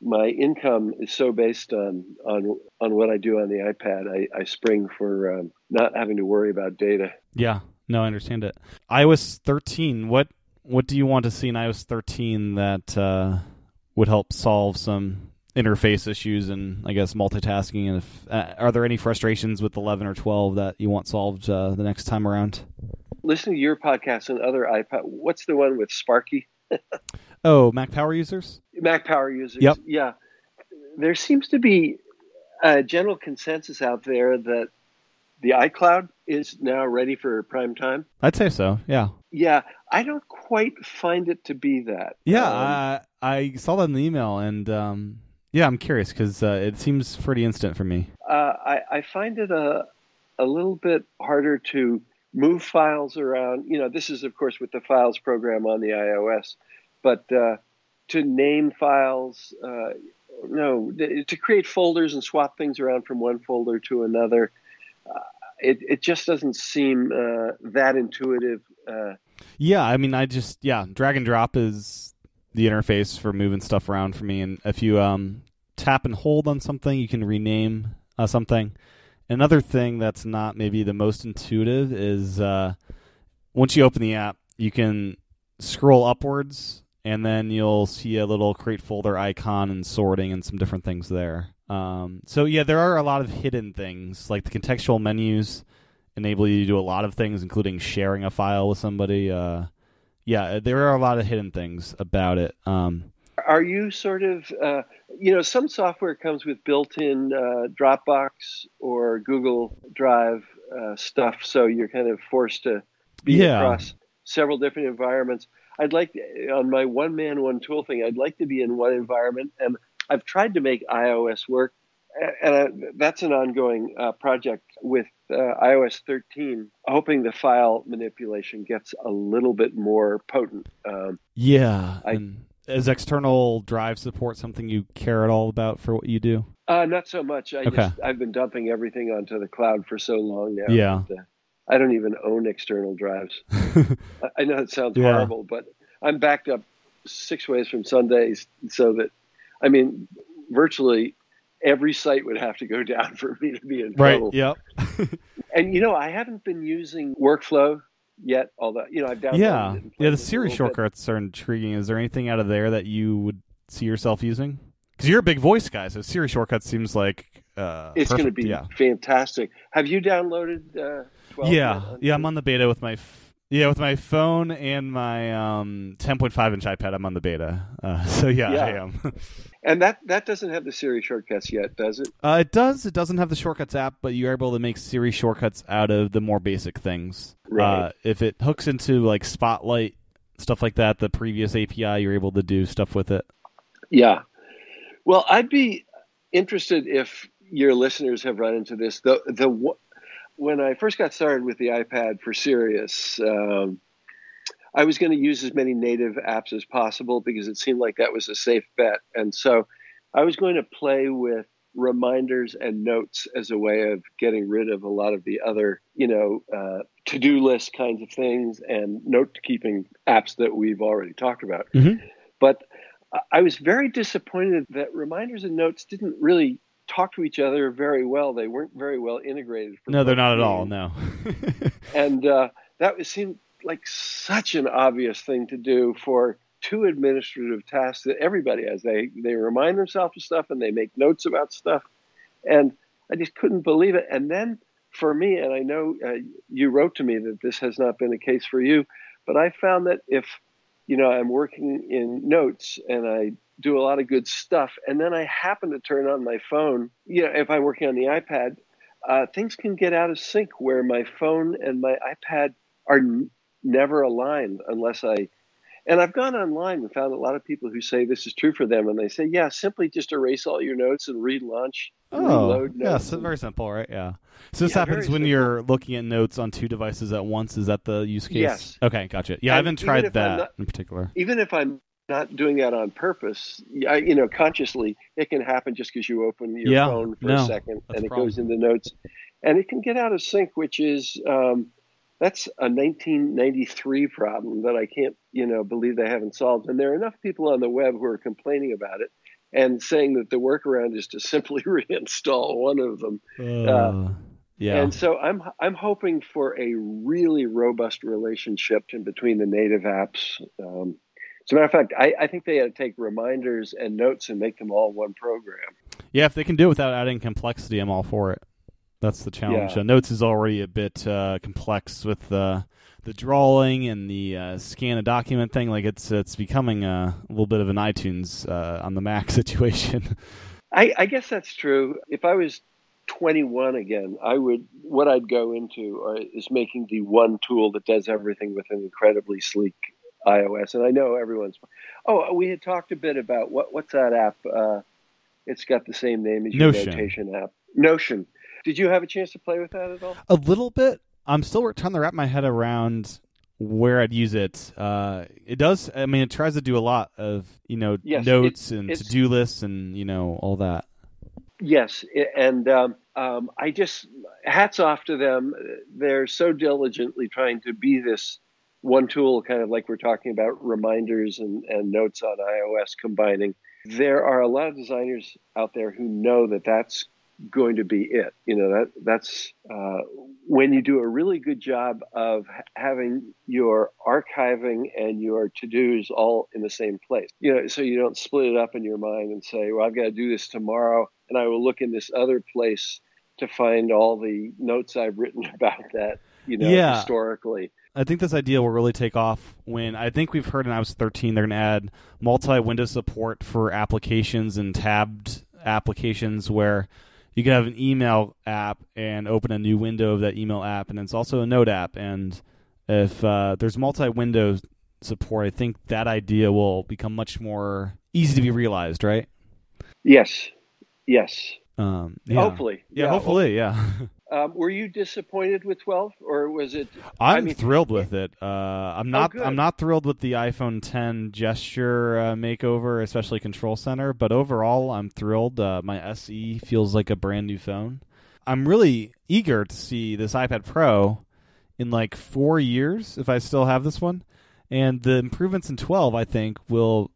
my income is so based on, on, on what I do on the iPad, I, I spring for um, not having to worry about data. Yeah. No, I understand it. iOS 13, what, what do you want to see in iOS 13 that uh, would help solve some interface issues and I guess multitasking. And if, uh, are there any frustrations with 11 or 12 that you want solved uh, the next time around? listening to your podcast and other iPod. What's the one with Sparky? Oh, Mac Power users. Mac Power users. Yep. Yeah, there seems to be a general consensus out there that the iCloud is now ready for prime time. I'd say so. Yeah. Yeah, I don't quite find it to be that. Yeah, Um, I, I saw that in the email, and um, yeah, I'm curious because uh, it seems pretty instant for me. uh, I, I find it a a little bit harder to move files around. You know, this is of course with the files program on the iOS, but uh, to name files, uh, no, to create folders and swap things around from one folder to another. Uh, it, it just doesn't seem uh, that intuitive. Uh, Yeah, I mean, I just yeah, drag and drop is the interface for moving stuff around for me, and if you um tap and hold on something, you can rename uh, something. Another thing that's not maybe the most intuitive is uh, once you open the app, you can scroll upwards, and then you'll see a little create folder icon and sorting and some different things there. Um, so yeah, there are a lot of hidden things like the contextual menus enable you to do a lot of things, including sharing a file with somebody. Uh, yeah, there are a lot of hidden things about it. Um, Are you sort of, uh, you know, some software comes with built-in uh, Dropbox or Google Drive uh, stuff, so you're kind of forced to be Yeah. across several different environments. I'd like to, on my one-man, one-tool thing. I'd like to be in one environment, and I've tried to make iOS work, and I, that's an ongoing uh, project with uh, iOS 13. Hoping the file manipulation gets a little bit more potent. Um, yeah, I- and is external drive support something you care at all about for what you do? Uh, not so much. I Okay. just I've been dumping everything onto the cloud for so long now. Yeah. that, uh, I don't even own external drives. I- know it sounds Yeah. horrible, but I'm backed up six ways from Sundays, so that I mean, virtually every site would have to go down for me to be in trouble. right. Yep. And you know, I haven't been using Workflow yet, although you know I've downloaded yeah. Yeah. The Siri little bit. shortcuts are intriguing. Is there anything out of there that you would see yourself using? Because you're a big voice guy, so Siri shortcuts seems like uh, It's going to be yeah. fantastic. Have you downloaded? Uh, 12 yeah, yeah. I'm on the beta with my f- yeah with my phone and my um 10.5 inch iPad. I'm on the beta. Uh, so yeah, Yeah. I am. And that that doesn't have the Siri shortcuts yet, does it? uh, it does. It doesn't have the shortcuts app, but you're able to make Siri shortcuts out of the more basic things. Right. Uh, if it hooks into like Spotlight stuff like that, the previous API, you're able to do stuff with it. Yeah. Well, I'd be interested if your listeners have run into this. The the when I first got started with the iPad for serious, um, I was going to use as many native apps as possible because it seemed like that was a safe bet, and so I was going to play with reminders and notes as a way of getting rid of a lot of the other, you know, uh, to-do list kinds of things and note-keeping apps that we've already talked about. Mhm. But I was very disappointed that reminders and notes didn't really talk to each other very well. They weren't very well integrated. No, they're not at all. No. And uh, that seemed like such an obvious thing to do for two administrative tasks that everybody has. They they remind themselves of stuff and they make notes about stuff, and I just couldn't believe it. And then for me, and I know uh, you wrote to me that this has not been the case for you, but I found that if you know I'm working in notes and I do a lot of good stuff, and then I happen to turn on my phone, you know, if I'm working on the iPad, uh, things can get out of sync where my phone and my iPad are n- never aligned unless I. And I've gone online and found a lot of people who say this is true for them, and they say, "Yeah, simply just erase all your notes and relaunch, Oh, reload yeah, notes." so very simple, right? Yeah. So this Yeah, happens when simple. you're looking at notes on two devices at once. Is that the use case? Yes. Okay, gotcha. Yeah, I haven't tried that not- in particular. even if I'm not doing that on purpose, I, you know, consciously, it can happen just because you open your Yeah, phone for no, a second and it goes into notes, and it can get out of sync, which is um, that's a 1993 problem that I can't, you know, believe they haven't solved. And there are enough people on the web who are complaining about it and saying that the workaround is to simply reinstall one of them. Uh, yeah. And so I'm I'm hoping for a really robust relationship between the native apps. Um, as a matter of fact, I, I think they had to take reminders and notes and make them all one program. yeah, if they can do it without adding complexity, I'm all for it. That's the challenge. Yeah. Uh, Notes is already a bit uh, complex with the the drawing and the uh, scan a document thing. Like it's it's becoming a, a little bit of an iTunes uh, on the Mac situation. I, I guess that's true. If I was 21 again, I would what I'd go into uh, is making the one tool that does everything with an incredibly sleek iOS. And I know everyone's. Oh, we had talked a bit about what what's that app? Uh, it's got the same name as your Notion. notation app, Notion. Did you have a chance to play with that at all? a little bit. I'm still trying to wrap my head around where I'd use it. Uh, it does. I mean, it tries to do a lot of you know Yes, notes it- and to do lists and you know all that. Yes, and um, um, I just hats off to them. They're so diligently trying to be this one tool, kind of like we're talking about reminders and, and notes on iOS combining. There are a lot of designers out there who know that that's going to be it. You know that that's uh, when you do a really good job of having your archiving and your to dos all in the same place. You know, so you don't split it up in your mind and say, "Well, I've got to do this tomorrow," and I will look in this other place to find all the notes I've written about that. You know, Yeah. historically. I think this idea will really take off when I think we've heard in iOS 13 they're going to add multi-window support for applications and tabbed applications where you can have an email app and open a new window of that email app, and it's also a note app. And if uh, there's multi-window support, I think that idea will become much more easy to be realized, right? Yes, yes. Um, yeah. Hopefully, Yeah, hopefully, yeah. Um, were you disappointed with 12, or was it? I'm I mean- thrilled with it. Uh, I'm not. good. I'm not thrilled with the iPhone 10 gesture uh, makeover, especially Control Center. But overall, I'm thrilled. Uh, my SE feels like a brand new phone. I'm really eager to see this iPad Pro in like four years, if I still have this one. And the improvements in 12, I think, will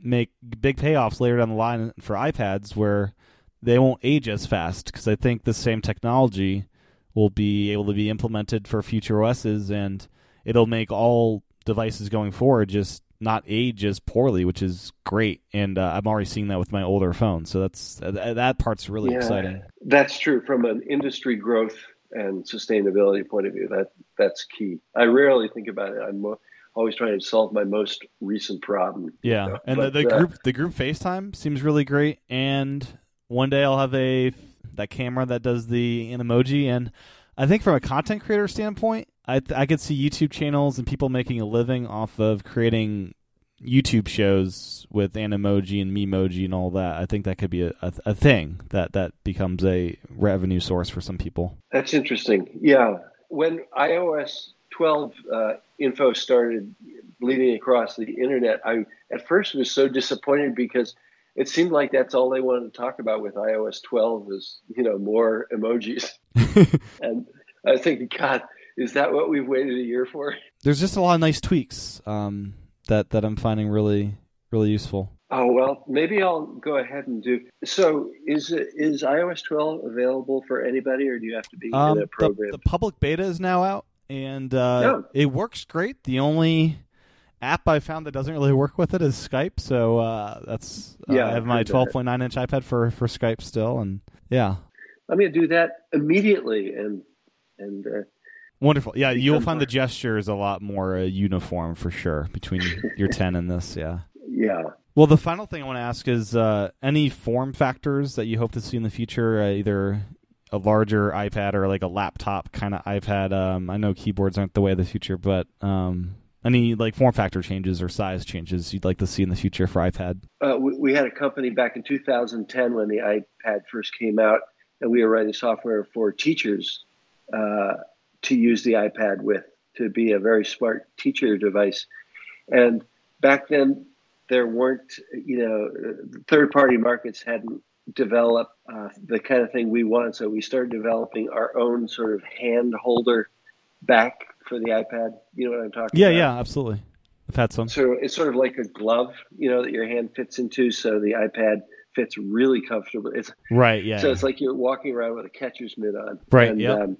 make big payoffs later down the line for iPads, where they won't age as fast because I think the same technology will be able to be implemented for future OSs, and it'll make all devices going forward just not age as poorly, which is great. And uh, I'm already seeing that with my older phone, so that's uh, that part's really Yeah. exciting. That's true from an industry growth and sustainability point of view. That that's key. I rarely think about it. I'm mo- always trying to solve my most recent problem. Yeah, know, and but, the, the uh, group the group FaceTime seems really great. And one day I'll have a that camera that does the Animoji. And I think from a content creator standpoint, I I could see YouTube channels and people making a living off of creating YouTube shows with Animoji and Memoji and all that. I think that could be a, a, a thing that that becomes a revenue source for some people. That's interesting. Yeah, when iOS 12 uh, info started bleeding across the internet, I at first was so disappointed because it seemed like that's all they wanted to talk about with iOS 12 is you know more emojis, and I was thinking, God, is that what we've waited a year for? There's just a lot of nice tweaks um, that that I'm finding really really useful. Oh well, maybe I'll go ahead and do. So, is is iOS 12 available for anybody, or do you have to be Um, in a the, program? the public beta is now out, and uh, Oh. it works great. The only app I found that doesn't really work with it is Skype. So uh, that's uh, Yeah, I have my 12.9 inch iPad for for Skype still, and yeah, I'm going to do that immediately, and and uh, wonderful. Yeah, you'll find the gestures a lot more uh, uniform for sure between your 10 and this. Yeah. yeah. Well, the final thing I want to ask is uh, any form factors that you hope to see in the future, uh, either a larger iPad or like a laptop kind of iPad. Um, I know keyboards aren't the way of the future, but um, any like form factor changes or size changes you'd like to see in the future for iPad? Uh, we, we had a company back in 2010 when the iPad first came out, and we were writing software for teachers uh, to use the iPad with to be a very smart teacher device. And back then, there weren't, you know, third-party markets hadn't developed uh, the kind of thing we wanted, So we started developing our own sort of hand holder back for the iPad. You know what I'm talking Yeah, about? yeah, yeah, absolutely. I've had some. So it's sort of like a glove, you know, that your hand fits into. So the iPad fits really comfortably. It's Right. Yeah. so yeah. it's like you're walking around with a catcher's mitt on. Right, And, yep. um,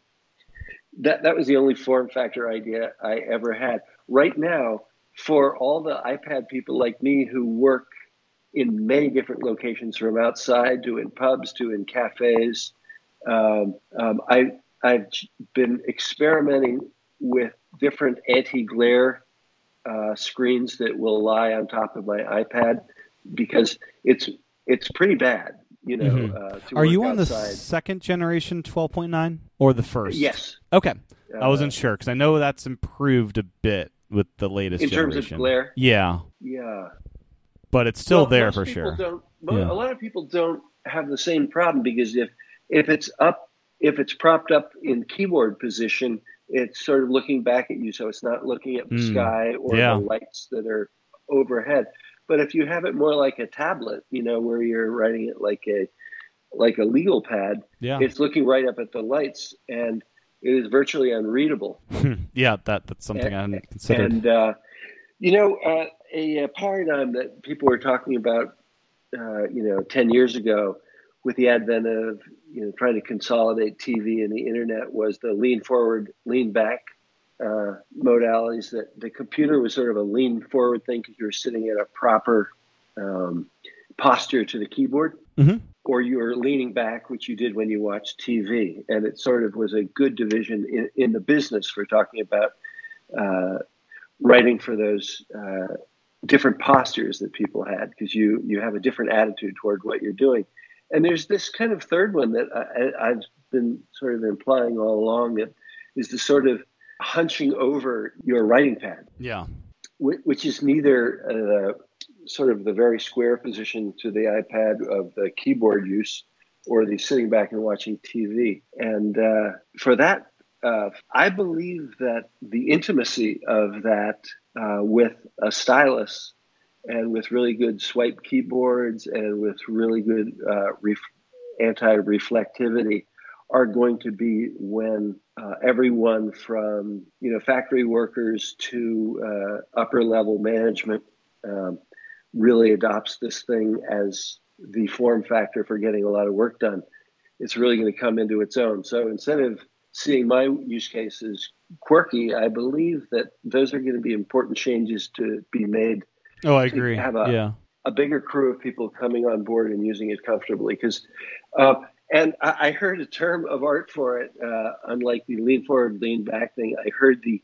that that was the only form factor idea I ever had. Right now, for all the iPad people like me who work in many different locations, from outside to in pubs to in cafes, Um, um, I I've been experimenting with different anti-glare uh, screens that will lie on top of my iPad because it's it's pretty bad. You know, mm-hmm. uh, are you on outside. the second generation 12.9 or the first? Yes. Okay, I wasn't uh, sure because I know that's improved a bit with the latest in generation. terms of glare. Yeah. Yeah. But it's still well, there for sure. Don't, yeah. A lot of people don't have the same problem because if if it's up if it's propped up in keyboard position, it's sort of looking back at you, so it's not looking at the mm. sky or yeah. the lights that are overhead. But if you have it more like a tablet, you know, where you're writing it like a like a legal pad, yeah. it's looking right up at the lights, and it is virtually unreadable. yeah, that that's something and, I hadn't considered. And uh, you know, uh, a, a, paradigm that people were talking about, uh, you know, ten years ago, with the advent of you know trying to consolidate TV and the internet, was the lean forward, lean back uh, modalities. That the computer was sort of a lean forward thing because you were sitting at a proper um, posture to the keyboard. Mm-hmm or you were leaning back, which you did when you watched TV. And it sort of was a good division in, in the business for talking about uh, writing for those uh, different postures that people had, because you, you have a different attitude toward what you're doing. And there's this kind of third one that I, I've been sort of implying all along that is the sort of hunching over your writing pad. Yeah. Which is neither uh, sort of the very square position to the iPad of the keyboard use or the sitting back and watching TV. And uh, for that, uh, I believe that the intimacy of that uh, with a stylus and with really good swipe keyboards and with really good uh, ref- anti reflectivity are going to be when uh, everyone from you know factory workers to uh, upper level management um, really adopts this thing as the form factor for getting a lot of work done, it's really going to come into its own. So instead of seeing my use cases quirky, I believe that those are going to be important changes to be made. Oh, I agree. Have a, yeah. a bigger crew of people coming on board and using it comfortably. Because, uh, and I, I, heard a term of art for it, uh, unlike the lean forward, lean back thing. I heard the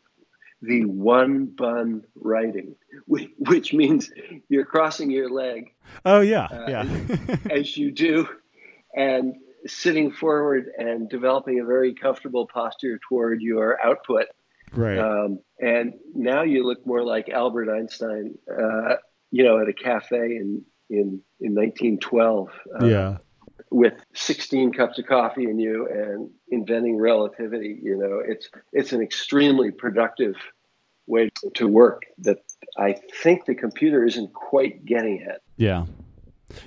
the one bun writing, which means you're crossing your leg. Oh yeah, uh, yeah. as you do, and sitting forward and developing a very comfortable posture toward your output. Right. Um, and now you look more like Albert Einstein, uh, you know, at a cafe in in in 1912. Uh, yeah. With 16 cups of coffee in you and inventing relativity, you know, it's it's an extremely productive way to work that I think the computer isn't quite getting at. Yeah.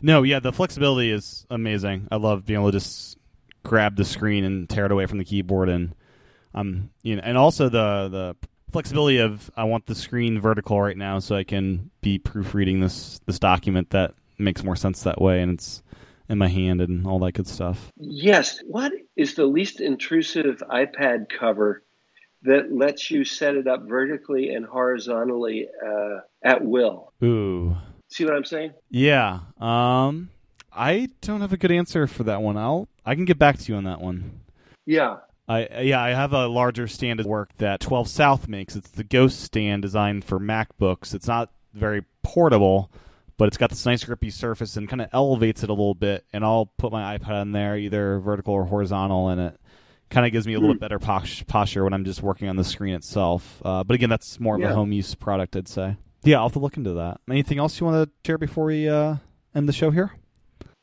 No, yeah, the flexibility is amazing. I love being able to just grab the screen and tear it away from the keyboard and um you know and also the the flexibility of I want the screen vertical right now so I can be proofreading this this document that makes more sense that way and it's in my hand and all that good stuff. Yes. What is the least intrusive iPad cover that lets you set it up vertically and horizontally uh, at will? Ooh. See what I'm saying? Yeah. Um, I don't have a good answer for that one. I'll I can get back to you on that one. Yeah. I yeah, I have a larger stand at work that 12 South makes. It's the Ghost stand designed for MacBooks. It's not very portable, but it's got this nice grippy surface and kind of elevates it a little bit. And I'll put my iPad on there, either vertical or horizontal, and it kind of gives me a little mm. better posture when I'm just working on the screen itself. Uh, but again, that's more of yeah. a home use product, I'd say. Yeah, I'll have to look into that. Anything else you want to share before we uh, end the show here?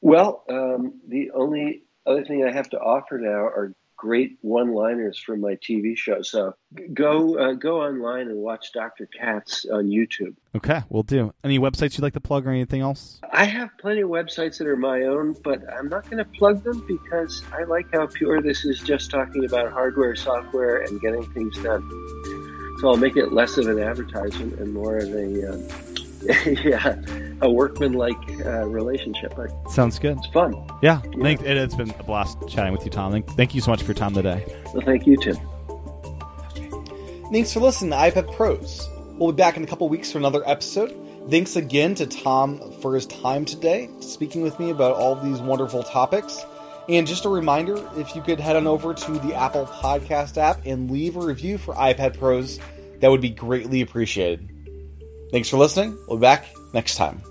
Well, um, the only other thing I have to offer now are great one-liners from my TV show. So go uh, go online and watch Dr. Katz on YouTube. Okay, we'll do. Any websites you'd like to plug or anything else? I have plenty of websites that are my own, but I'm not going to plug them because I like how pure this is just talking about hardware, software, and getting things done. So I'll make it less of an advertisement and more of a um, yeah, a workman-like uh, relationship. Sounds good. It's fun. Yeah, yeah. Thank, it, has been a blast chatting with you, Tom. Thank, thank you so much for your time today. Well, thank you, Tim. Thanks for listening to iPad Pros. We'll be back in a couple weeks for another episode. Thanks again to Tom for his time today, speaking with me about all these wonderful topics. And just a reminder if you could head on over to the Apple Podcast app and leave a review for iPad Pros, that would be greatly appreciated. Thanks for listening. We'll be back next time.